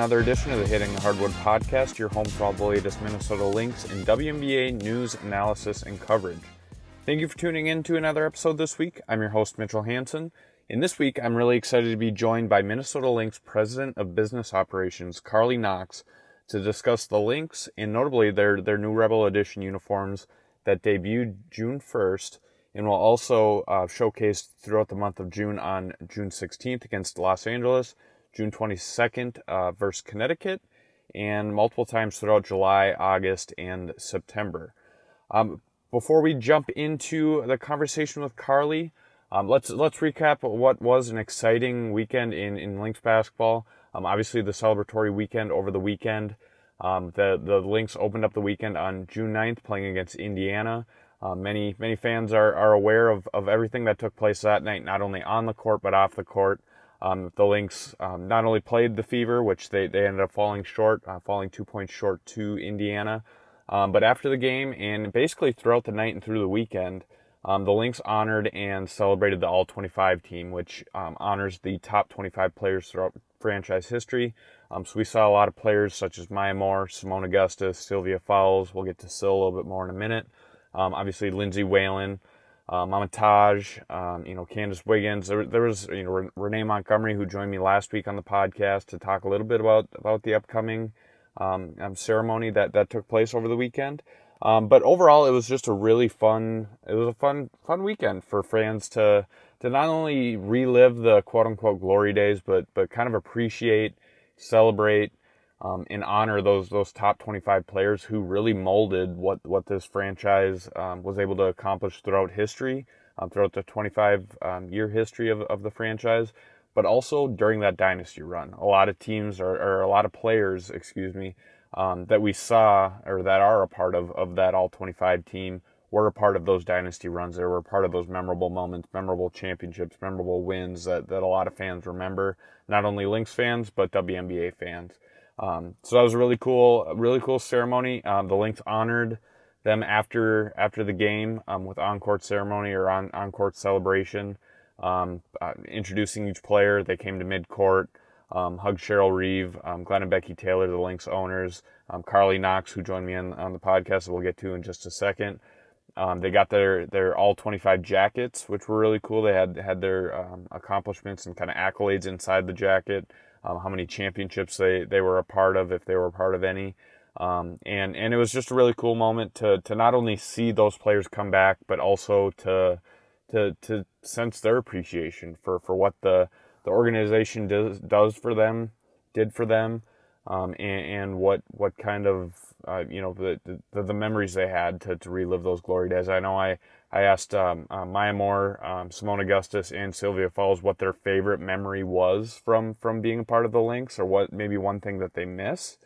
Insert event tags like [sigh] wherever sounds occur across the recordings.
another edition of the Hitting the Hardwood podcast, your home for all the latest Minnesota Lynx and WNBA news, analysis, and coverage. Thank you for tuning in to another episode this week. I'm your host, Mitchell Hansen. And this week, I'm really excited to be joined by Minnesota Lynx President of Business Operations, Carley Knox, to discuss the Lynx and notably their, their new Rebel Edition uniforms that debuted June 1st and will also uh, showcase throughout the month of June on June 16th against Los Angeles, June 22nd uh, versus Connecticut, and multiple times throughout July, August, and September. Um, before we jump into the conversation with Carley, um, let's let's recap what was an exciting weekend in in Lynx basketball. Um, obviously, the celebratory weekend over the weekend. Um, the the Lynx opened up the weekend on June 9th, playing against Indiana. Uh, many many fans are, are aware of, of everything that took place that night, not only on the court but off the court. Um, the Lynx um, not only played the Fever, which they, they ended up falling short, uh, falling two points short to Indiana, um, but after the game and basically throughout the night and through the weekend, um, the Lynx honored and celebrated the All 25 team, which um, honors the top 25 players throughout franchise history. Um, so we saw a lot of players such as Maya Moore, Seimone Augustus, Sylvia Fowles. We'll get to Syl a little bit more in a minute. Obviously, Lindsay Whalen, uh, Mama Taj, um, you know, Candice Wiggins. There, there, was, you know, Renee Montgomery who joined me last week on the podcast to talk a little bit about about the upcoming um, um ceremony that that took place over the weekend. Um, but overall, it was just a really fun. It was a fun fun weekend for fans to to not only relive the quote unquote glory days, but but kind of appreciate, celebrate, um, and honor those those top 25 players who really molded what what this franchise um, was able to accomplish throughout history, um, throughout the 25 um, year history of, of the franchise, but also during that dynasty run. A lot of teams or, or a lot of players, excuse me, um, that we saw or that are a part of of that all 25 team were a part of those dynasty runs. They were part of those memorable moments, memorable championships, memorable wins that, that a lot of fans remember. Not only Lynx fans, but WNBA fans. Um, so that was a really cool, really cool ceremony. Um, the Lynx honored them after after the game um, with on-court ceremony or on on-court celebration, um, uh, introducing each player. They came to mid-court, um, hugged Cheryl Reeve, um, Glenn and Becky Taylor, the Lynx owners, Carley Knox, who joined me on, on the podcast that we'll get to in just a second. They got their, their all 25 jackets, which were really cool. They had had their accomplishments and kind of accolades inside the jacket um, how many championships they, they were a part of, if they were a part of any. Um, and, and it was just a really cool moment to, to not only see those players come back, but also to, to, to sense their appreciation for, for what the, the organization does, does for them, did for them, um, and, and, what, what kind of, uh, you know, the, the, the, memories they had to, to relive those glory days. I know I, I asked um, uh, Maya Moore, um, Seimone Augustus, and Sylvia Fowles what their favorite memory was from from being a part of the Lynx, or what maybe one thing that they miss.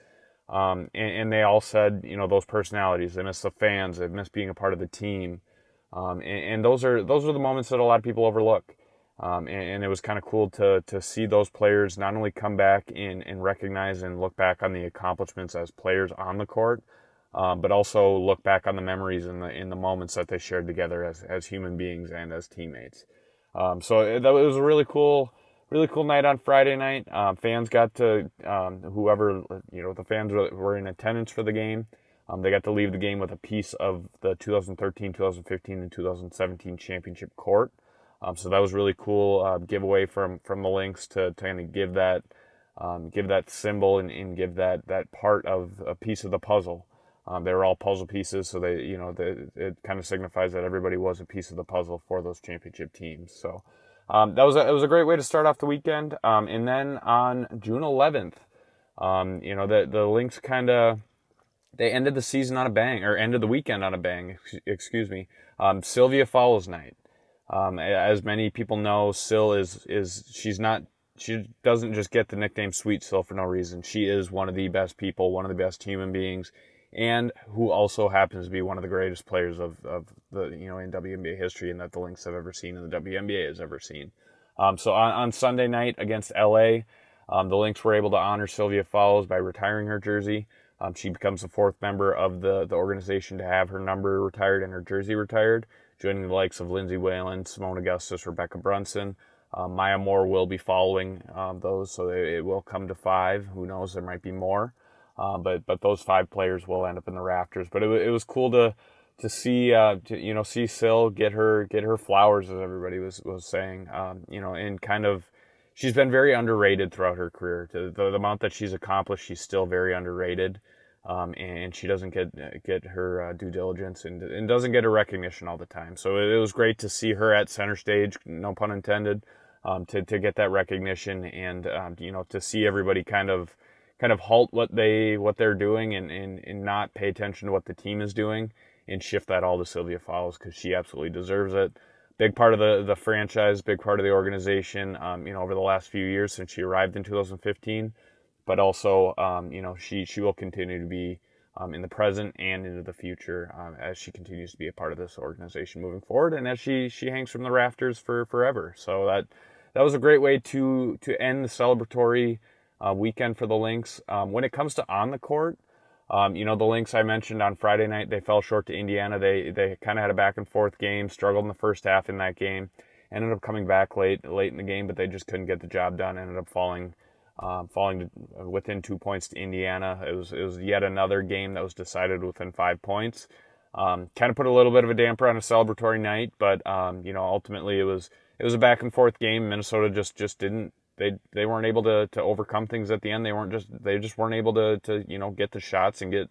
Um, and, and, they all said, you know, those personalities. They miss the fans. They miss being a part of the team. Um, and, and, those are those are the moments that a lot of people overlook. Um, and, and, it was kind of cool to to see those players not only come back and, and recognize and look back on the accomplishments as players on the court, um, but also look back on the memories and the in the moments that they shared together as as human beings and as teammates. Um, so it, that was a really cool, really cool night on Friday night. Um, fans got to um, whoever you know the fans were in attendance for the game. Um, they got to leave the game with a piece of the 2013, 2015, and 2017 championship court. Um, so that was really cool uh, giveaway from from the Lynx to, to kind of give that um, give that symbol and, and, give that that part of a piece of the puzzle um, they were all puzzle pieces, so they, you know, they, it kind of signifies that everybody was a piece of the puzzle for those championship teams. So um, that was a, it was a great way to start off the weekend. Um, and then on June 11th, um, you know, the the Lynx kind of they ended the season on a bang, or ended the weekend on a bang. Excuse me. Sylvia Fowles night. Um, as many people know, Syl is is she's not she doesn't just get the nickname Sweet Syl for no reason. She is one of the best people, one of the best human beings and who also happens to be one of the greatest players of, of the you know in WNBA history and that the Lynx have ever seen and the WNBA has ever seen. Um, so on, on, Sunday night against LA, um, the Lynx were able to honor Sylvia Fowles by retiring her jersey. Um, she becomes the fourth member of the, the organization to have her number retired and her jersey retired, joining the likes of Lindsay Whalen, Seimone Augustus, Rebekkah Brunson, Uh, Maya Moore will be following um, those, so it will come to five. Who knows? There might be more, uh, but but those five players will end up in the rafters. But it, it was cool to to see uh, to, you know see Sil get her get her flowers as everybody was was saying. Um, you know, and kind of she's been very underrated throughout her career. The, the amount that she's accomplished, she's still very underrated um, and she doesn't get get her uh, due diligence and, and doesn't get her recognition all the time. So it, was great to see her at center stage, no pun intended, um, to to get that recognition and um, you know to see everybody kind of kind of halt what they what they're doing and, and, and not pay attention to what the team is doing and shift that all to Sylvia Fowles because she absolutely deserves it. Big part of the the franchise, big part of the organization. Um, you know, over the last few years since she arrived in 2015 but also um, you know she she will continue to be um, in the present and into the future um, as she continues to be a part of this organization moving forward and as she she hangs from the rafters for forever. So that that was a great way to to end the celebratory uh, weekend for the Lynx. Um, when it comes to on the court um, you know the Lynx I mentioned on Friday night they fell short to Indiana. They they kind of had a back and forth game struggled in the first half in that game ended up coming back late late in the game but they just couldn't get the job done ended up falling um, falling to, within two points to Indiana. It was it was yet another game that was decided within five points. Um, kind of put a little bit of a damper on a celebratory night, but um, you know ultimately it was it was a back and forth game. Minnesota just just didn't they they weren't able to to overcome things at the end. They weren't just they just weren't able to to you know get the shots and get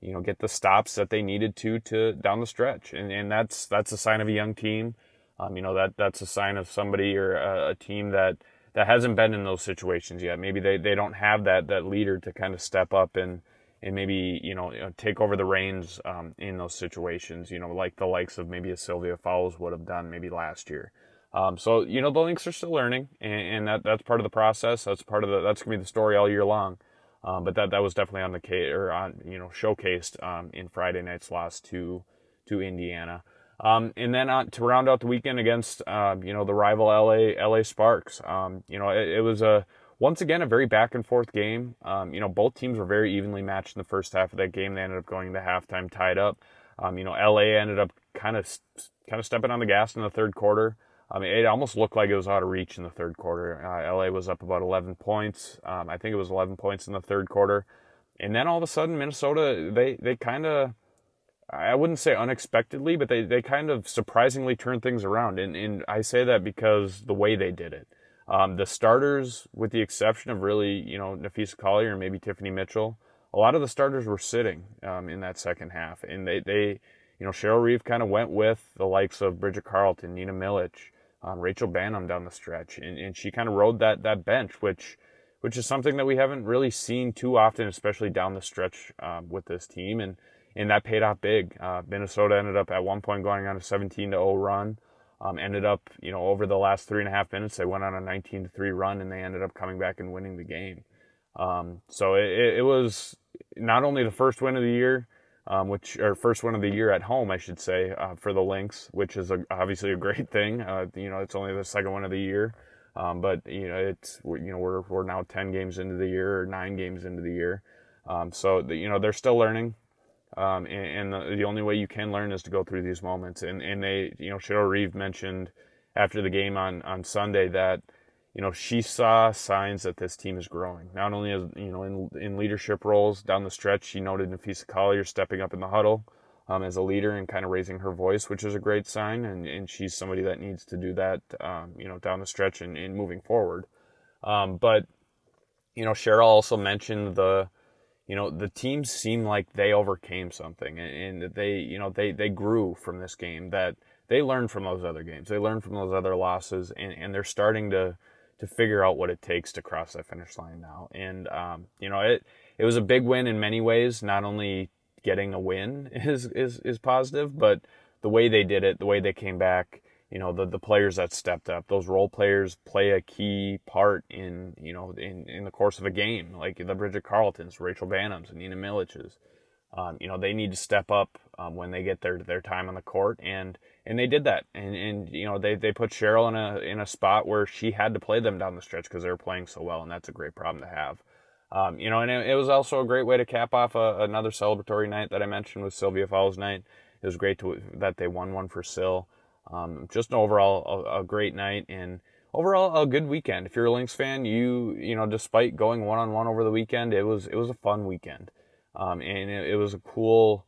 you know get the stops that they needed to to down the stretch. And and that's that's a sign of a young team. Um, you know that that's a sign of somebody or a, a team that that hasn't been in those situations yet. Maybe they, they don't have that that leader to kind of step up and and maybe you know, know take over the reins um, in those situations. You know, like the likes of maybe a Sylvia Fowles would have done maybe last year. Um, so you know the Lynx are still learning, and, and, that that's part of the process. That's part of the that's gonna be the story all year long. Um, but that that was definitely on the or on you know showcased um, in Friday night's loss to to Indiana. Um, and then on, to round out the weekend against, uh, you know, the rival LA LA Sparks. Um, you know, it, it, was a once again a very back and forth game. Um, you know, both teams were very evenly matched in the first half of that game. They ended up going to halftime tied up. Um, you know, LA ended up kind of kind of stepping on the gas in the third quarter. I mean, it almost looked like it was out of reach in the third quarter. Uh, LA was up about 11 points. Um, I think it was 11 points in the third quarter, and then all of a sudden, Minnesota they they kind of I wouldn't say unexpectedly, but they, they kind of surprisingly turned things around. And, and I say that because the way they did it. Um, the starters, with the exception of really, you know, Napheesa Collier and maybe Tiffany Mitchell, a lot of the starters were sitting um, in that second half. And they, they you know, Cheryl Reeve kind of went with the likes of Bridget Carleton, Nina Milic, um, Rachel Banham down the stretch. And, and she kind of rode that, that bench, which which is something that we haven't really seen too often, especially down the stretch um, with this team. And and that paid off big. Uh, Minnesota ended up at one point going on a 17 to 0 run. Um, ended up, you know, over the last three and a half minutes, they went on a 19 to 3 run and they ended up coming back and winning the game. Um, so it, it, was not only the first win of the year, um, which or first win of the year at home, I should say, uh, for the Lynx, which is a, obviously a great thing. Uh, you know, it's only the second one of the year, um, but you know, it's you know we're we're now 10 games into the year or nine games into the year, um, so the, you know they're still learning. Um, and, and the, the, only way you can learn is to go through these moments. And, and they, you know, Cheryl Reeve mentioned after the game on, on Sunday that, you know, she saw signs that this team is growing. Not only as, you know, in, in leadership roles down the stretch, she noted Napheesa Collier stepping up in the huddle um, as a leader and kind of raising her voice, which is a great sign. And, and she's somebody that needs to do that, um, you know, down the stretch and, and moving forward. Um, but, you know, Cheryl also mentioned the, you know the teams seem like they overcame something and, and they you know they they grew from this game that they learned from those other games. They learned from those other losses and, and they're starting to to figure out what it takes to cross that finish line now. And um, you know it it was a big win in many ways. Not only getting a win [laughs] is is is positive but the way they did it the way they came back you know the the players that stepped up those role players play a key part in you know in, in the course of a game. Like the Bridget Carletons Rachel Banhams and Nina Miliches um, you know they need to step up um, when they get their their time on the court. And and they did that. And and you know they they put Cheryl in a in a spot where she had to play them down the stretch because they were playing so well and that's a great problem to have. Um, you know and it, it, was also a great way to cap off a, another celebratory night that I mentioned with Sylvia Fowles night. It was great to, that they won one for Sil um, just an overall a, a, great night and overall a good weekend. If you're a Lynx fan, you you know despite going one on one over the weekend, it was it was a fun weekend, um, and it, it, was a cool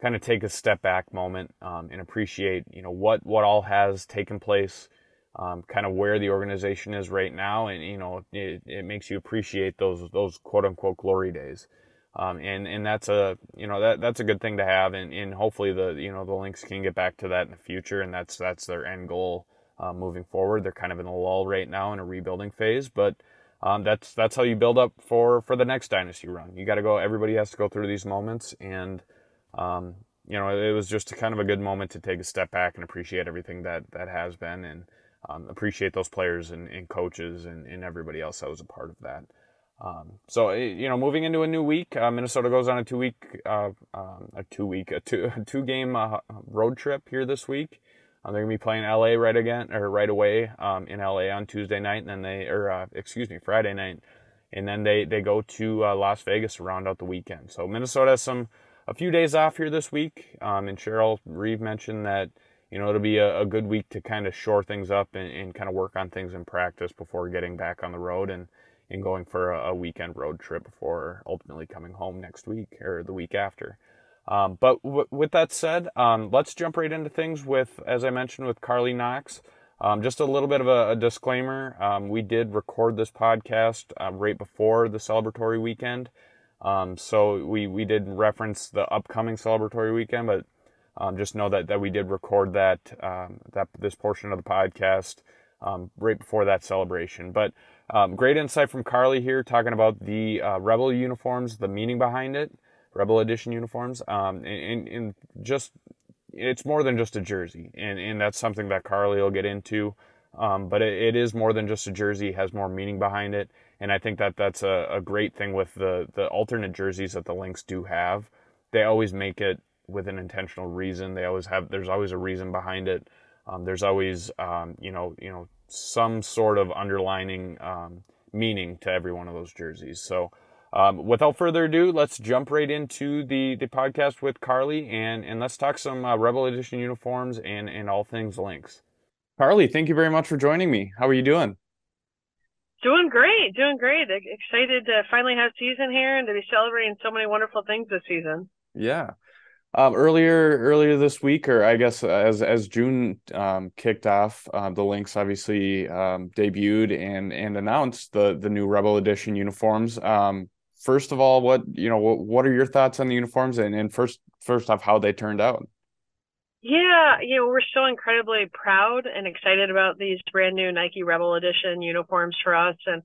kind of take a step back moment um, and appreciate you know what what all has taken place, um, kind of where the organization is right now, and you know it, it makes you appreciate those those quote unquote glory days. Um, and and that's a you know that that's a good thing to have, and, and hopefully the you know the Lynx can get back to that in the future, and that's that's their end goal uh, moving forward. They're kind of in a lull right now in a rebuilding phase, but um, that's that's how you build up for for the next dynasty run. You got to go. Everybody has to go through these moments, and um, you know it was just a kind of a good moment to take a step back and appreciate everything that that has been, and um, appreciate those players and, and coaches and, and, everybody else that was a part of that. Um, so eh, you know, moving into a new week, uh, Minnesota goes on a two week, uh, um, a two week, a two a [laughs] two game uh, road trip here this week. Uh, they're gonna be playing LA right again or right away um, in LA on Tuesday night, and then they or uh, excuse me Friday night, and then they they go to uh, Las Vegas to round out the weekend. So Minnesota has some a few days off here this week, um, and Cheryl Reeve mentioned that you know it'll be a, a good week to kind of shore things up and, and kind of work on things in practice before getting back on the road and and going for a, weekend road trip before ultimately coming home next week or the week after. Um, but w- with that said, um, let's jump right into things with, as I mentioned, with Carley Knox. Um, just a little bit of a, a disclaimer. Um, we did record this podcast uh, right before the celebratory weekend. Um, so we, we did reference the upcoming celebratory weekend, but just know that, that we did record that, that this portion of the podcast right before that celebration. But great insight from Carley here talking about the uh, Rebel uniforms, the meaning behind it. Rebel Edition uniforms. Um, and, and, just it's more than just a jersey, and and that's something that Carley will get into. Um, but it, it is more than just a jersey; has more meaning behind it, and I think that that's a, a great thing with the the alternate jerseys that the Lynx do have. They always make it with an intentional reason. They always have. There's always a reason behind it. Um, there's always um, you know you know some sort of underlining um, meaning to every one of those jerseys. So um, without further ado, let's jump right into the, the podcast with Carley and, and let's talk some uh, Rebel Edition uniforms and, and all things Lynx. Carley, thank you very much for joining me. How are you doing? Doing great, doing great. Excited to finally have season here and to be celebrating so many wonderful things this season. Yeah. Um, earlier, earlier this week, or I guess as as June um, kicked off, uh, the Lynx obviously um, debuted and and announced the the new Rebel Edition uniforms. Um, first of all, what you know, what, what are your thoughts on the uniforms, and, and first first off, how they turned out? Yeah, you know, we're so incredibly proud and excited about these brand new Nike Rebel Edition uniforms for us, and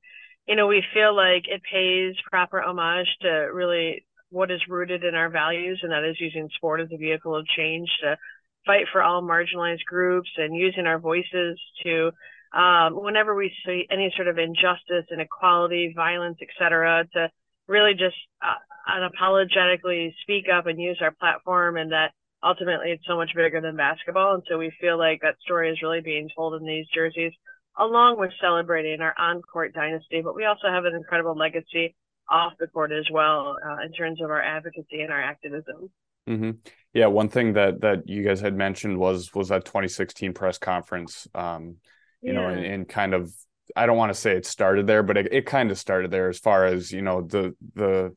you know, we feel like it pays proper homage to really what is rooted in our values, and that is using sport as a vehicle of change to fight for all marginalized groups and using our voices to um, whenever we see any sort of injustice, inequality, violence, etc., to really just uh, unapologetically speak up and use our platform and that ultimately it's so much bigger than basketball and so we feel like that story is really being told in these jerseys along with celebrating our on-court dynasty but we also have an incredible legacy off the court as well uh, in terms of our advocacy and our activism mm-hmm. yeah one thing that that you guys had mentioned was was that 2016 press conference um, you yeah. know and, and kind of I don't want to say it started there, but it, it kind of started there as far as you know the the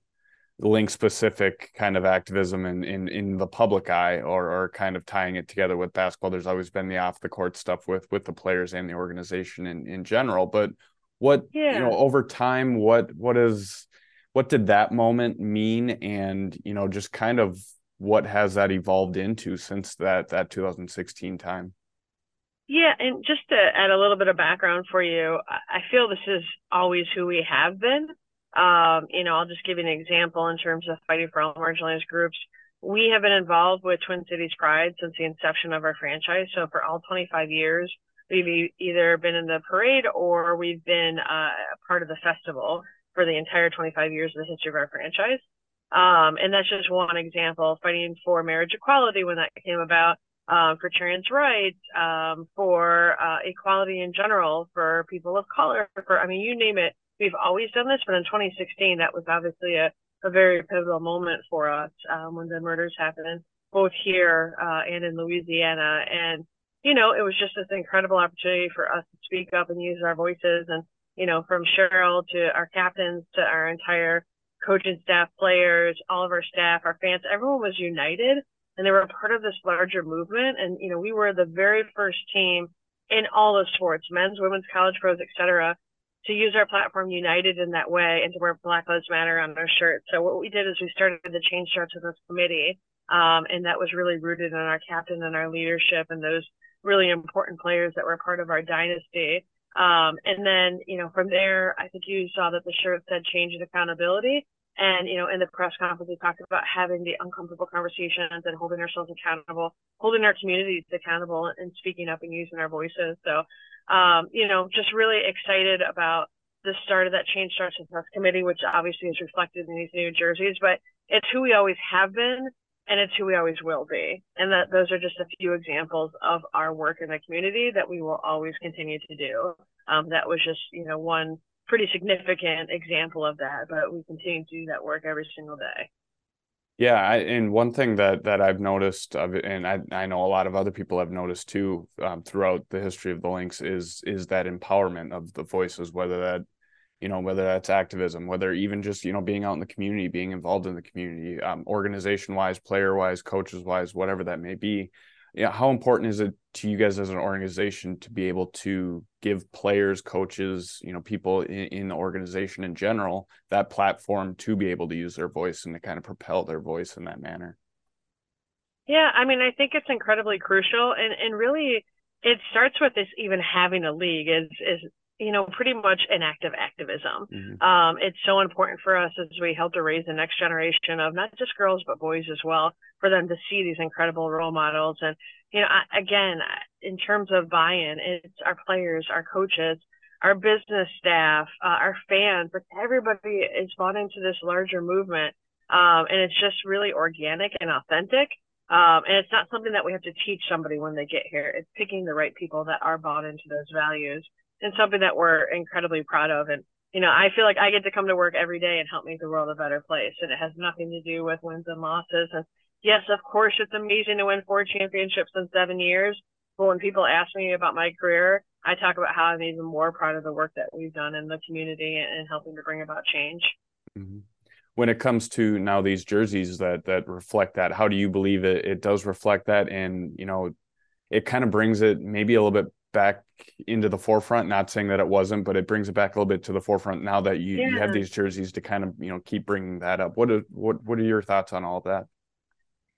Lynx specific kind of activism in, in in the public eye or or kind of tying it together with basketball. There's always been the off the court stuff with with the players and the organization in in general. But what yeah. you know over time, what what is what did that moment mean, and you know just kind of what has that evolved into since that that 2016 time? Yeah, and just to add a little bit of background for you, I feel this is always who we have been. Um, you know, I'll just give you an example in terms of fighting for all marginalized groups. We have been involved with Twin Cities Pride since the inception of our franchise. So for all 25 years, we've either been in the parade or we've been uh, part of the festival for the entire 25 years of the history of our franchise. Um, and that's just one example, fighting for marriage equality when that came about um, for trans rights, um, for uh, equality in general, for people of color, for I mean, you name it. We've always done this, but in 2016, that was obviously a, a very pivotal moment for us um, when the murders happened, both here uh, and in Louisiana. And you know, it was just this incredible opportunity for us to speak up and use our voices. And, you know, from Cheryl to our captains to our entire coaching staff, players, all of our staff, our fans, everyone was united and they were part of this larger movement. And, you know, we were the very first team in all the sports, men's, women's, college pros, et cetera, to use our platform united in that way and to wear Black Lives Matter on our shirts. So what we did is we started the Change Starts with Us committee. Um, and that was really rooted in our captain and our leadership and those really important players that were part of our dynasty. Um, and then, you know, from there, I think you saw that the shirt said change and accountability. And, you know, in the press conference, we talked about having the uncomfortable conversations and holding ourselves accountable, holding our communities accountable and speaking up and using our voices. So, um, you know, just really excited about the start of that Change Starts with Us committee, which obviously is reflected in these new jerseys, but it's who we always have been and it's who we always will be. And that those are just a few examples of our work in the community that we will always continue to do. Um, that was just, you know, one pretty significant example of that, but we continue to do that work every single day. Yeah, I, and one thing that that I've noticed, of, and I I know a lot of other people have noticed too um, throughout the history of the Lynx is is that empowerment of the voices, whether that you know whether that's activism, whether even just you know being out in the community, being involved in the community, um, organization wise, player wise, coaches wise, whatever that may be yeah, how important is it to you guys as an organization to be able to give players, coaches, you know, people in, in, the organization in general that platform to be able to use their voice and to kind of propel their voice in that manner? Yeah, I mean, I think it's incredibly crucial, and and really, it starts with this even having a league is is you know, pretty much an act of activism. Mm-hmm. Um, it's so important for us as we help to raise the next generation of not just girls, but boys as well, for them to see these incredible role models. And, you know, I, again, in terms of buy in, it's our players, our coaches, our business staff, uh, our fans, like everybody is bought into this larger movement. Um, and it's just really organic and authentic. Um, and it's not something that we have to teach somebody when they get here. It's picking the right people that are bought into those values and something that we're incredibly proud of. And, you know, I feel like I get to come to work every day and help make the world a better place. And it has nothing to do with wins and losses. And yes, of course, it's amazing to win four championships in seven years. But when people ask me about my career, I talk about how I'm even more proud of the work that we've done in the community and helping to bring about change. Mm-hmm. When it comes to now these jerseys that that reflect that, how do you believe it, it does reflect that? And you know, it kind of brings it maybe a little bit back into the forefront. Not saying that it wasn't, but it brings it back a little bit to the forefront now that you, yeah. you have these jerseys to kind of you know keep bringing that up. What are what what are your thoughts on all of that?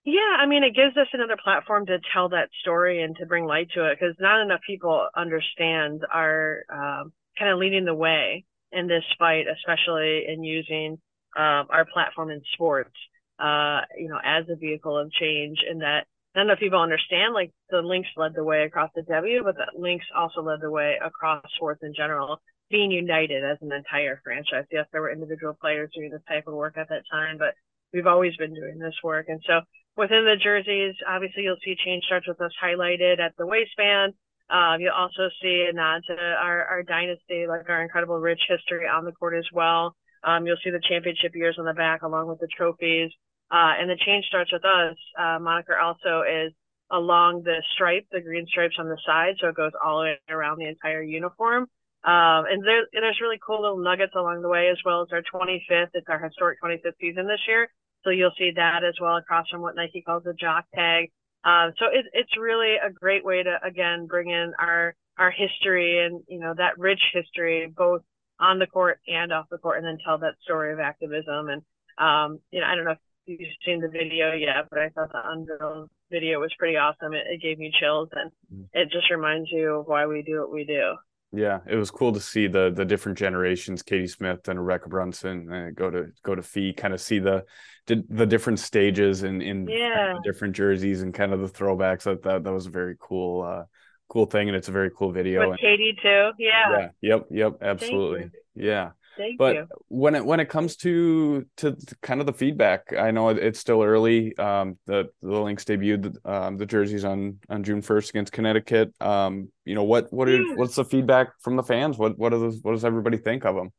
Yeah, I mean, it gives us another platform to tell that story and to bring light to it because not enough people understand our uh, kind of leading the way in this fight, especially in using uh, our platform in sports, uh, you know, as a vehicle of change, and that I don't know if people understand, like the Lynx led the way across the W, but the Lynx also led the way across sports in general, being united as an entire franchise. Yes, there were individual players doing this type of work at that time, but we've always been doing this work. And so within the jerseys, obviously you'll see change starts with us highlighted at the waistband. Um, you'll also see a nod to our, our dynasty, like our incredible rich history on the court as well. Um, you'll see the championship years on the back along with the trophies. Uh, and the change starts with us. Uh, moniker also is along the stripe, the green stripes on the side, so it goes all the way around the entire uniform. Um, and there, there's really cool little nuggets along the way as well as our 25th. It's our historic 25th season this year, so you'll see that as well across from what Nike calls the jock tag. Um, so it, it's really a great way to again bring in our our history and you know that rich history both on the court and off the court, and then tell that story of activism. And um, you know, I don't know if you've seen the video yet, but I thought the Unreal video was pretty awesome. It, it gave me chills, and mm. it just reminds you of why we do what we do. Yeah, it was cool to see the the different generations, Katie Smith and Rebekkah Brunson, uh, go to go to Fee, kind of see the the, the different stages and in, in yeah. kind of different jerseys and kind of the throwbacks. That that, that was a very cool uh, cool thing, and it's a very cool video. With and, Katie too, yeah. Yeah. Yep. Yep. Absolutely. Yeah. Thank but you. when it when it comes to, to, to kind of the feedback, I know it's still early. Um, the the Lynx debuted um, the jerseys on on June first against Connecticut. Um, you know what what are, hmm. what's the feedback from the fans? What what does what does everybody think of them?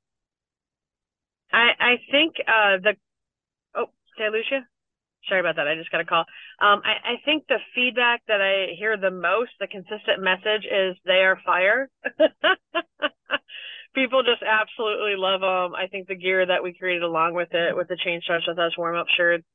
I I think uh, the oh did I lose you? Sorry about that. I just got a call. Um, I, I think the feedback that I hear the most, the consistent message is they are fire. [laughs] People just absolutely love them. I think the gear that we created along with it, with the change starts with us warm up shirts,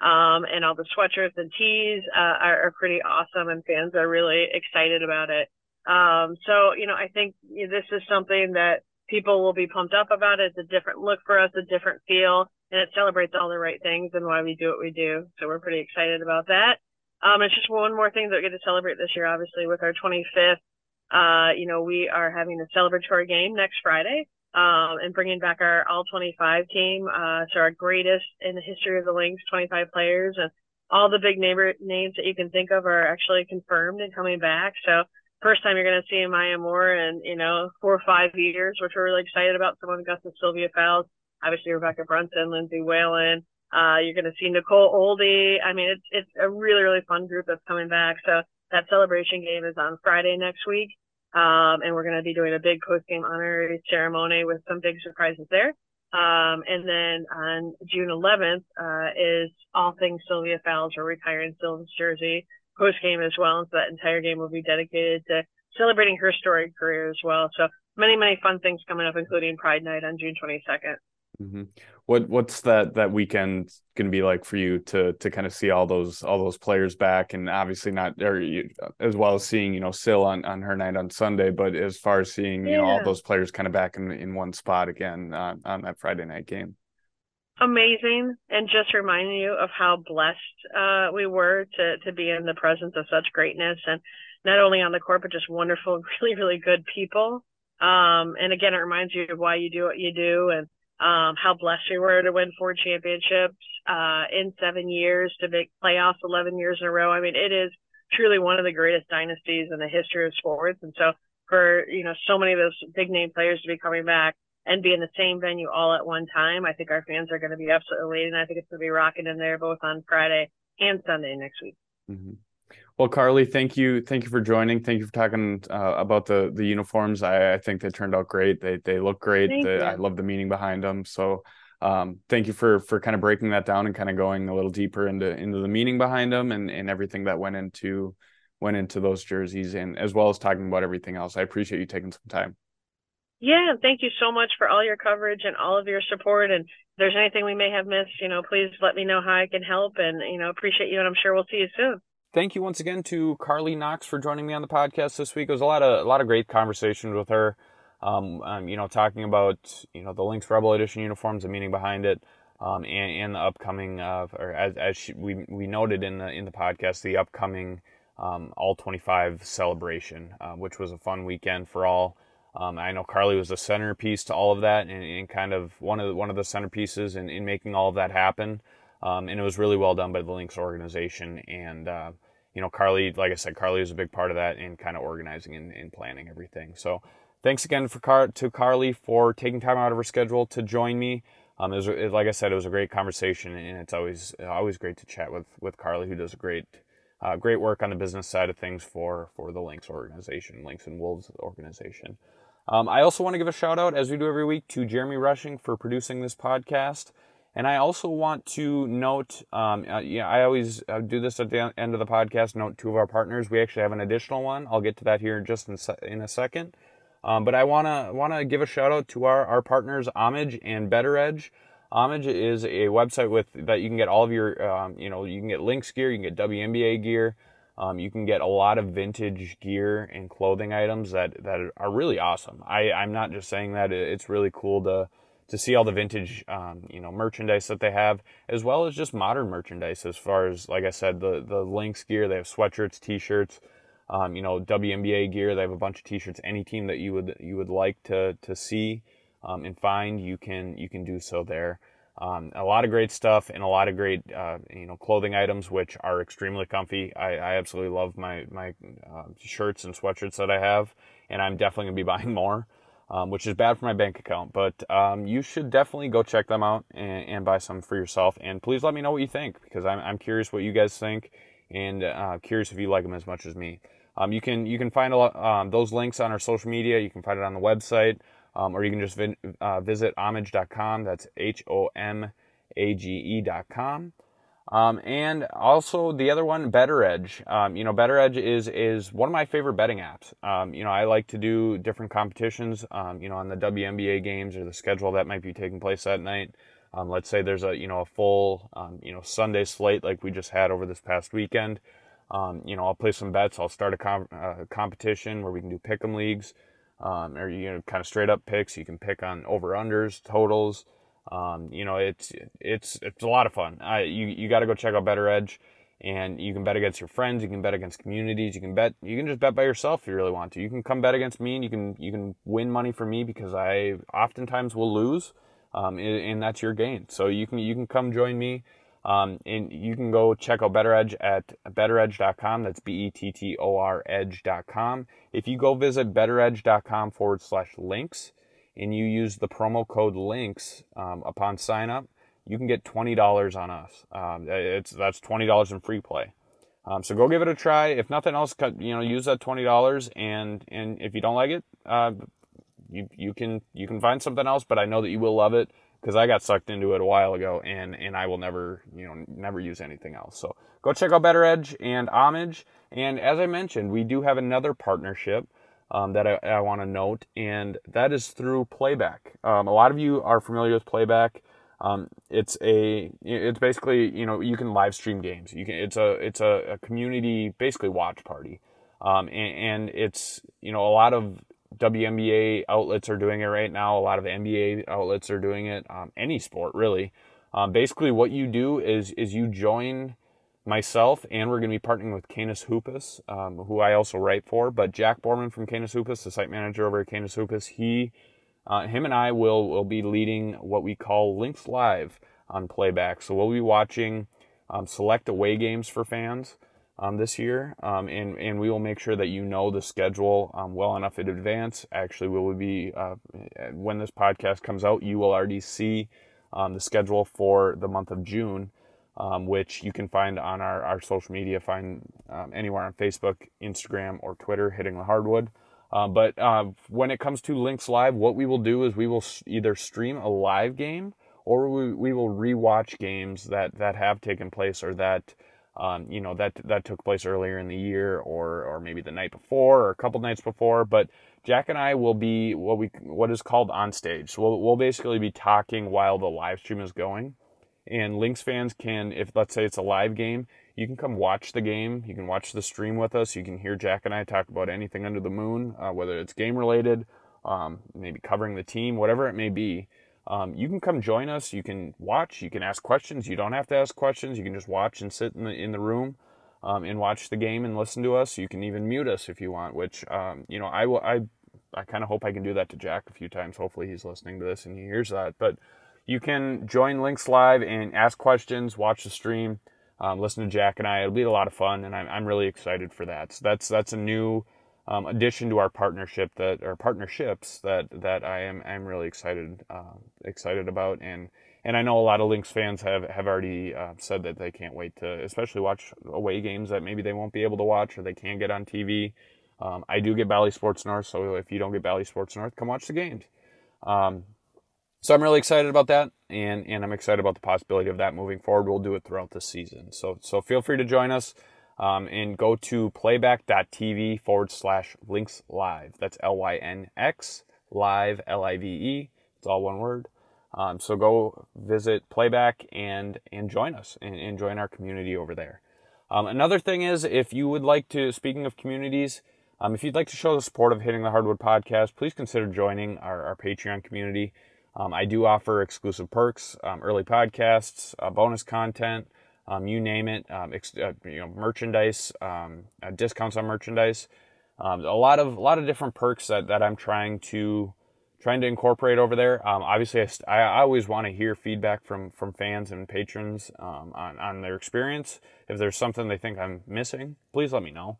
um, and all the sweatshirts and tees uh, are, are, pretty awesome, and fans are really excited about it. Um, so you know, I think this is something that people will be pumped up about. It's a different look for us, a different feel and it celebrates all the right things and why we do what we do. So we're pretty excited about that. Um, it's just one more thing that we get to celebrate this year, obviously, with our 25th. Uh, you know, we are having a celebratory game next Friday, um, and bringing back our all 25 team. Uh, so our greatest in the history of the Lynx, 25 players, and all the big neighbor names that you can think of are actually confirmed and coming back. So first time you're going to see Maya Moore in, you know, four or five years, which we're really excited about. Seimone Augustus Sylvia Fowles obviously Rebekkah Brunson, Lindsay Whalen. Uh, you're going to see Nicole Ohlde. I mean, it's it's a really really fun group that's coming back. So that celebration game is on Friday next week, um, and we're going to be doing a big post game honorary ceremony with some big surprises there. Um, and then on June 11th uh, is all things Sylvia Fowles. We're retiring Sylvia's jersey post game as well, and so that entire game will be dedicated to celebrating her storied career as well. So many many fun things coming up, including Pride Night on June 22nd. Mm-hmm. What what's that that weekend going to be like for you to to kind of see all those all those players back and obviously not or as well as seeing you know Sil on on her night on Sunday, but as far as seeing you know all those players kind of back in in one spot again uh, on that Friday night game. Amazing, and just reminding you of how blessed uh, we were to to be in the presence of such greatness, and not only on the court but just wonderful, [laughs] really really good people. Um, and again, it reminds you of why you do what you do and um, how blessed we were to win four championships uh, in seven years, to make playoffs 11 years in a row. I mean, it is truly one of the greatest dynasties in the history of sports. And so for, you know, so many of those big name players to be coming back and be in the same venue all at one time, I think our fans are going to be absolutely elated. And I think it's going to be rocking in there both on Friday and Sunday next week. Mm-hmm. Well, Carley, thank you, thank you for joining. Thank you for talking uh, about the the uniforms. I, I, think they turned out great. They they look great. The, I love the meaning behind them. So, um, thank you for for kind of breaking that down and kind of going a little deeper into into the meaning behind them and and everything that went into went into those jerseys and as well as talking about everything else. I appreciate you taking some time. Yeah, thank you so much for all your coverage and all of your support. And if there's anything we may have missed, you know, please let me know how I can help. And you know, appreciate you, and I'm sure we'll see you soon thank you once again to Carley Knox for joining me on the podcast this week. It was a lot of a lot of great conversations with her. Um, um, you know, talking about you know the Lynx Rebel Edition uniforms, the meaning behind it, um, and, and, the upcoming, uh, or as, as she, we we noted in the in the podcast, the upcoming um, All 25 celebration, uh, which was a fun weekend for all. Um, I know Carley was the centerpiece to all of that, and, and kind of one of the, one of the centerpieces in, in making all of that happen. Um, and it was really well done by the Lynx organization. And, uh, you know, Carley, like I said, Carley was a big part of that in kind of organizing and, and planning everything. So thanks again for Car- to Carley for taking time out of her schedule to join me. Um, it was, it, like I said, it was a great conversation, and it's always always great to chat with with Carley, who does a great uh, great work on the business side of things for for the Lynx organization, Lynx and Wolves organization. Um, I also want to give a shout out, as we do every week, to Jeremy Rushing for producing this podcast. And I also want to note, um, uh, yeah, I always uh, do this at the end of the podcast. Note two of our partners. We actually have an additional one. I'll get to that here just in, se- in a second. Um, but I wanna wanna give a shout out to our, our partners, Homage and BettorEdge. Homage is a website with that you can get all of your, um, you know, you can get Lynx gear, you can get WNBA gear, um, you can get a lot of vintage gear and clothing items that that are really awesome. I I'm not just saying that; it's really cool to to see all the vintage, um, you know, merchandise that they have, as well as just modern merchandise. As far as, like I said, the the Lynx gear, they have sweatshirts, T-shirts, um, you know, WNBA gear. They have a bunch of T-shirts. Any team that you would you would like to to see um, and find, you can you can do so there. Um, a lot of great stuff and a lot of great uh, you know clothing items which are extremely comfy. I, I absolutely love my my uh, shirts and sweatshirts that I have, and I'm definitely gonna be [laughs] buying more um, which is bad for my bank account. But um, you should definitely go check them out and, and, buy some for yourself. And please let me know what you think because I'm, I'm curious what you guys think and uh, curious if you like them as much as me. Um, you can you can find lot, um, those links on our social media. You can find it on the website, um, or you can just vi- uh, visit homage.com. That's H O M A G E.com. Um, and also the other one, BettorEdge. Um, you know, BettorEdge is is one of my favorite betting apps. Um, you know, I like to do different competitions. Um, you know, on the WNBA games or the schedule that might be taking place that night. Um, let's say there's a you know a full um, you know Sunday slate like we just had over this past weekend. you know, I'll play some bets. I'll start a com- uh, competition where we can do pick'em leagues, or you know, kind of straight up picks. You can pick on over unders, totals. Um, you know, it's it's it's a lot of fun. You you got to go check out BettorEdge, and you can bet against your friends. You can bet against communities. You can bet. You can just bet by yourself if you really want to. You can come bet against me, and you can you can win money for me because I oftentimes will lose, um, and, and that's your gain. So you can you can come join me. Um, and you can go check out Better Edge at bettoredge.com. That's B E T T O R edge.com. If you go visit bettoredge.com forward slash lynx, and you use the promo code LYNX um, upon sign up, you can get $20 on us. Um, it's that's $20 in free play. Um, so go give it a try. If nothing else, you know, use that $20 and and if you don't like it, uh, you you can you can find something else, but I know that you will love it because I got sucked into it a while ago and and I will never, you know, never use anything else. So go check out BettorEdge and Homage. And as I mentioned, we do have another partnership um, that I, I want to note, and that is through Playback. Um, a lot of you are familiar with Playback. Um, it's a it's basically you know you can live stream games. You can it's a it's a, a community basically watch party, um, and, and, it's you know a lot of WNBA outlets are doing it right now. A lot of NBA outlets are doing it. Um, any sport really. Um, basically, what you do is is you join myself, and we're going to be partnering with Canis Hoopus, um, who I also write for. But Jack Borman from Canis Hoopus, the site manager over at Canis Hoopus, he, uh, him and I will will be leading what we call Lynx Live on playback. So we'll be watching um, select away games for fans. Um, this year, um, and and we will make sure that you know the schedule um, well enough in advance. Actually, we will be uh, when this podcast comes out, you will already see um, the schedule for the month of June, um, which you can find on our, our social media, find um, anywhere on Facebook, Instagram, or Twitter, hitting the hardwood. Uh, but uh, when it comes to Lynx Live, what we will do is we will either stream a live game or we, we will rewatch games that, that have taken place or that um, you know that that took place earlier in the year or or maybe the night before or a couple nights before. But Jack and I will be what we what is called on stage. So we'll, we'll basically be talking while the live stream is going and Lynx fans can, if let's say it's a live game, you can come watch the game. You can watch the stream with us. You can hear Jack and I talk about anything under the moon, uh, whether it's game related, um, maybe covering the team, whatever it may be. Um, you can come join us. You can watch. You can ask questions. You don't have to ask questions. You can just watch and sit in the in the room um, and watch the game and listen to us. You can even mute us if you want. Which um, you know, I will. I I kind of hope I can do that to Jack a few times. Hopefully, he's listening to this and he hears that. But you can join Lynx Live and ask questions, watch the stream, um, listen to Jack and I. It'll be a lot of fun, and I'm, I'm really excited for that. So that's that's a new um, addition to our partnership that our partnerships that that I am I'm really excited uh, excited about, and and I know a lot of Lynx fans have have already uh, said that they can't wait to, especially watch away games that maybe they won't be able to watch or they can't get on TV. Um, I do get Bally Sports North, so if you don't get Bally Sports North, come watch the games. Um, so I'm really excited about that, and and I'm excited about the possibility of that moving forward. We'll do it throughout the season. So so feel free to join us. Um, and go to playback.tv forward slash lynx live. That's L Y N X live, L I V E. It's all one word. Um, so go visit playback and, and join us and, and join our community over there. Um, another thing is if you would like to, speaking of communities, um, if you'd like to show the support of Hitting the Hardwood podcast, please consider joining our, our Patreon community. Um, I do offer exclusive perks, um, early podcasts, uh, bonus content, um, you name it, um, ex- uh, you know, merchandise, um, uh, discounts on merchandise, um, a lot of a lot of different perks that, that I'm trying to trying to incorporate over there. obviously, I, I always want to hear feedback from from fans and patrons on on their experience. If there's something they think I'm missing, please let me know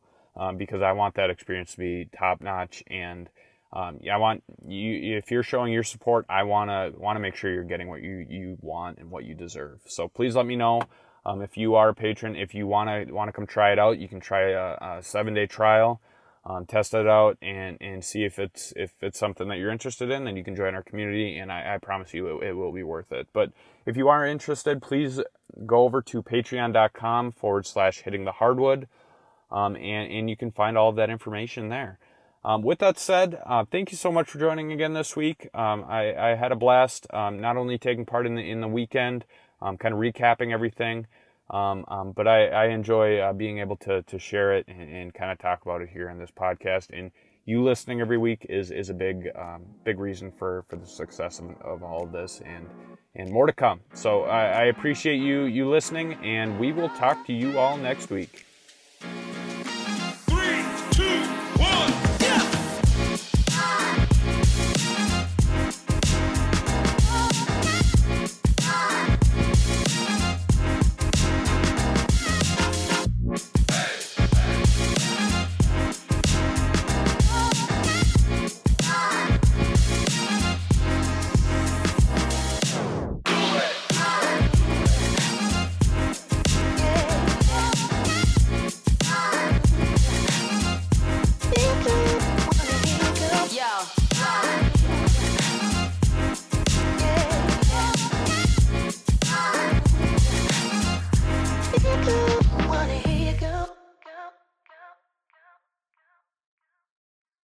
because I want that experience to be top notch and um, I want you if you're showing your support, I wanna wanna make sure you're getting what you you want and what you deserve. So please let me know um, if you are a patron. If you wanna wanna come try it out, you can try a, a seven day trial, um, test it out, and and see if it's if it's something that you're interested in. Then you can join our community, and I, I promise you it, it will be worth it. But if you are interested, please go over to patreon.com forward slash hitting the hardwood, um, and, and you can find all of that information there. Um, with that said, uh, thank you so much for joining again this week. Um, I, I, had a blast, um, not only taking part in the in the weekend, um, kind of recapping everything, um, um, but I, I enjoy uh, being able to to share it and, and, kind of talk about it here in this podcast. And you listening every week is is a big big reason for for the success of, of all of this and and more to come. So I, I appreciate you you listening, and we will talk to you all next week.